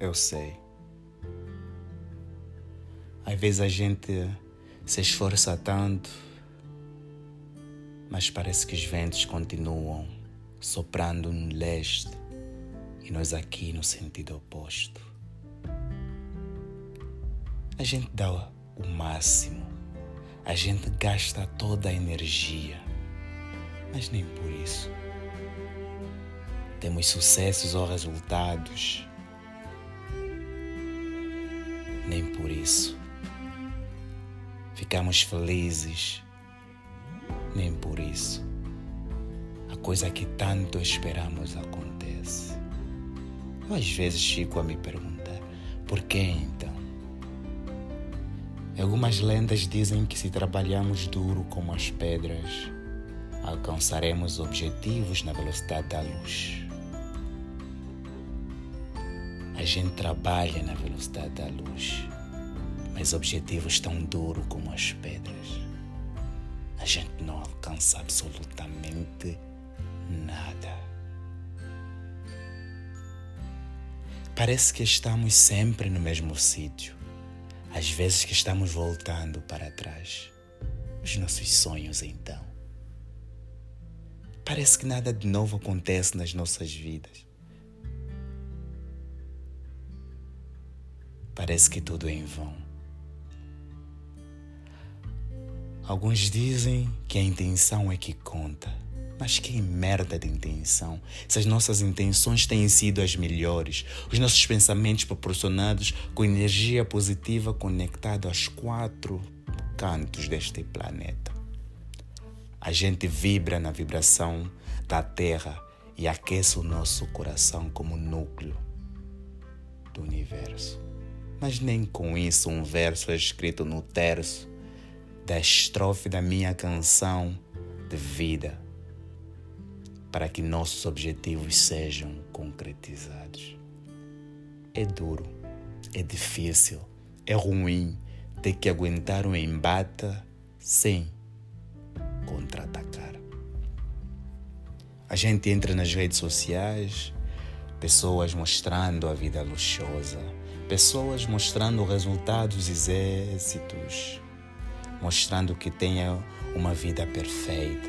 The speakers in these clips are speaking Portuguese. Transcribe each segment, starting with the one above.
Eu sei. Às vezes a gente se esforça tanto, mas parece que os ventos continuam soprando no leste e nós aqui no sentido oposto. A gente dá o máximo, a gente gasta toda a energia, mas nem por isso. Temos sucessos ou resultados, nem por isso ficamos felizes, nem por isso. A coisa que tanto esperamos acontece. Eu às vezes fico a me perguntar: por que então? Algumas lendas dizem que se trabalharmos duro como as pedras, alcançaremos objetivos na velocidade da luz. A gente trabalha na velocidade da luz mas objetivos tão duros como as pedras, a gente não alcança absolutamente nada. Parece que estamos sempre no mesmo sítio, às vezes que estamos voltando para trás. Os nossos sonhos, então. Parece que nada de novo acontece nas nossas vidas. Parece que tudo é em vão. Alguns dizem que a intenção é que conta. Mas que merda de intenção. Se as nossas intenções têm sido as melhores, os nossos pensamentos proporcionados com energia positiva conectado aos quatro cantos deste planeta. A gente vibra na vibração da Terra e aquece o nosso coração como núcleo do universo. Mas nem com isso um verso é escrito no terço da estrofe da minha canção de vida para que nossos objetivos sejam concretizados. É duro, é difícil, é ruim ter que aguentar um embate sem contra-atacar. A gente entra nas redes sociais, pessoas mostrando a vida luxuosa, pessoas mostrando resultados e êxitos, mostrando que tenha uma vida perfeita,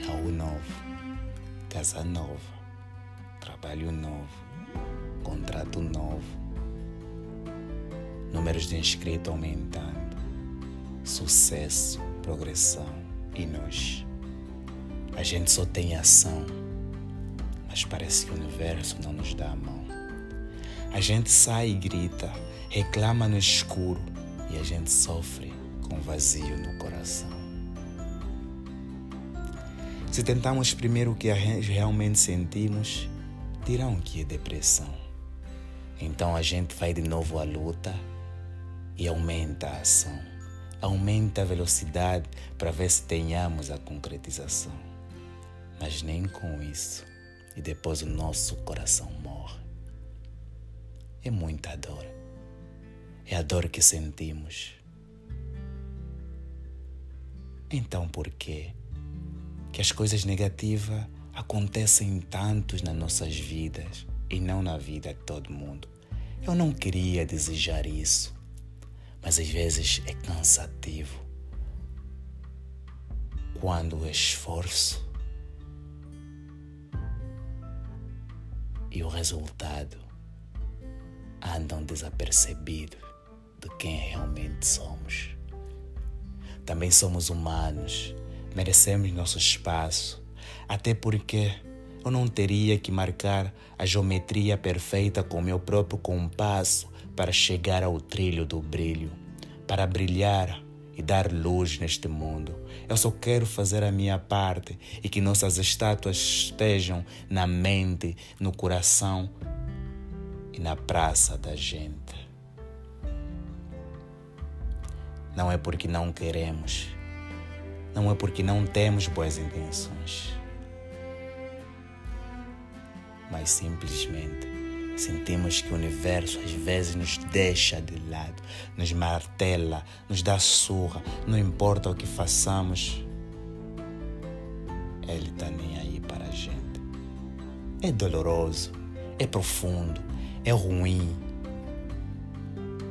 carro novo, casa nova, trabalho novo, contrato novo, números de inscritos aumentando, sucesso, progressão e nós. A gente só tem ação, mas parece que o universo não nos dá a mão. A gente sai e grita, reclama no escuro e a gente sofre com vazio no coração. Se tentamos primeiro o que realmente sentimos, dirão que é depressão. Então a gente vai de novo à luta e aumenta a ação, aumenta a velocidade para ver se tenhamos a concretização. Mas nem com isso, e depois o nosso coração morre. É muita dor. É a dor que sentimos então por quê? Que as coisas negativas acontecem tantos nas nossas vidas e não na vida de todo mundo. Eu não queria desejar isso, mas às vezes é cansativo. Quando o esforço e o resultado andam desapercebidos de quem realmente somos. Também somos humanos, merecemos nosso espaço, até porque eu não teria que marcar a geometria perfeita com meu próprio compasso para chegar ao trilho do brilho, para brilhar e dar luz neste mundo. Eu só quero fazer a minha parte e que nossas estátuas estejam na mente, no coração e na praça da gente. Não é porque não queremos, não é porque não temos boas intenções, mas simplesmente sentimos que o universo às vezes nos deixa de lado, nos martela, nos dá surra, não importa o que façamos, ele está nem aí para a gente. É doloroso, é profundo, é ruim,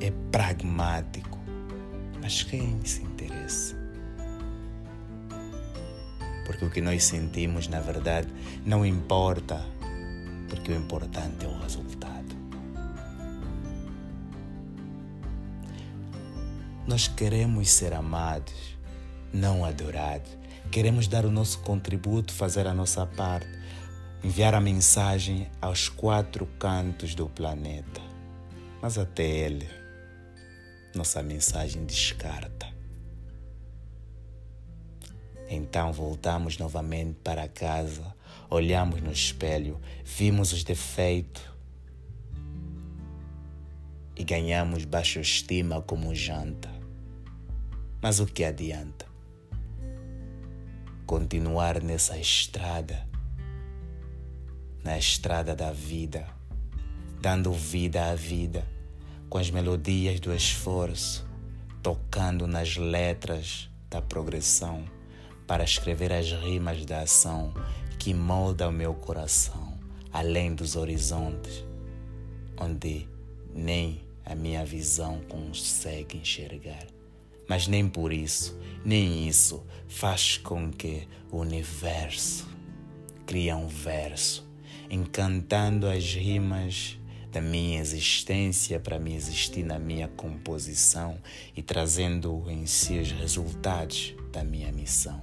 é pragmático, mas quem se interessa? Porque o que nós sentimos, na verdade, não importa, porque o importante é o resultado. Nós queremos ser amados, não adorados. Queremos dar o nosso contributo, fazer a nossa parte, enviar a mensagem aos quatro cantos do planeta. Mas até ele, nossa mensagem descarta. Então voltamos novamente para casa, olhamos no espelho, vimos os defeitos e ganhamos baixa estima como janta. Mas o que adianta? Continuar nessa estrada, na estrada da vida, dando vida à vida, com as melodias do esforço, tocando nas letras da progressão, para escrever as rimas da ação que molda o meu coração, além dos horizontes, onde nem a minha visão consegue enxergar. Mas nem por isso, nem isso faz com que o universo crie um verso, encantando as rimas da minha existência para me existir na minha composição e trazendo em si os resultados da minha missão.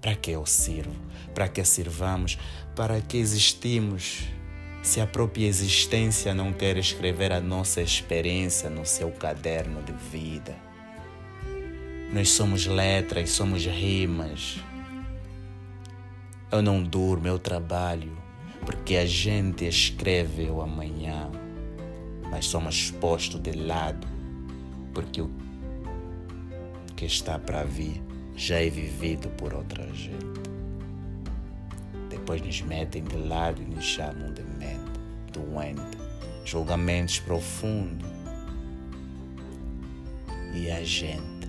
Para que eu sirvo? Para que sirvamos? Para que existimos? Se a própria existência não quer escrever a nossa experiência no seu caderno de vida. Nós somos letras, somos rimas. Eu não durmo, eu trabalho, porque a gente escreve o amanhã, mas somos postos de lado, porque o que está para vir já é vivido por outra gente. Depois nos metem de lado e nos chamam de mente, doente, julgamentos profundos. E a gente,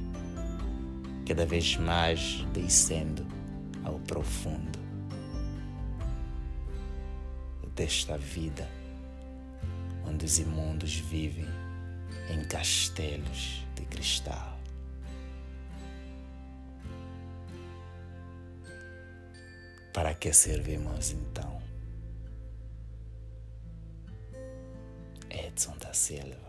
cada vez mais descendo ao profundo desta vida, onde os imundos vivem em castelos de cristal. Para que servimos então? Edson da Silva.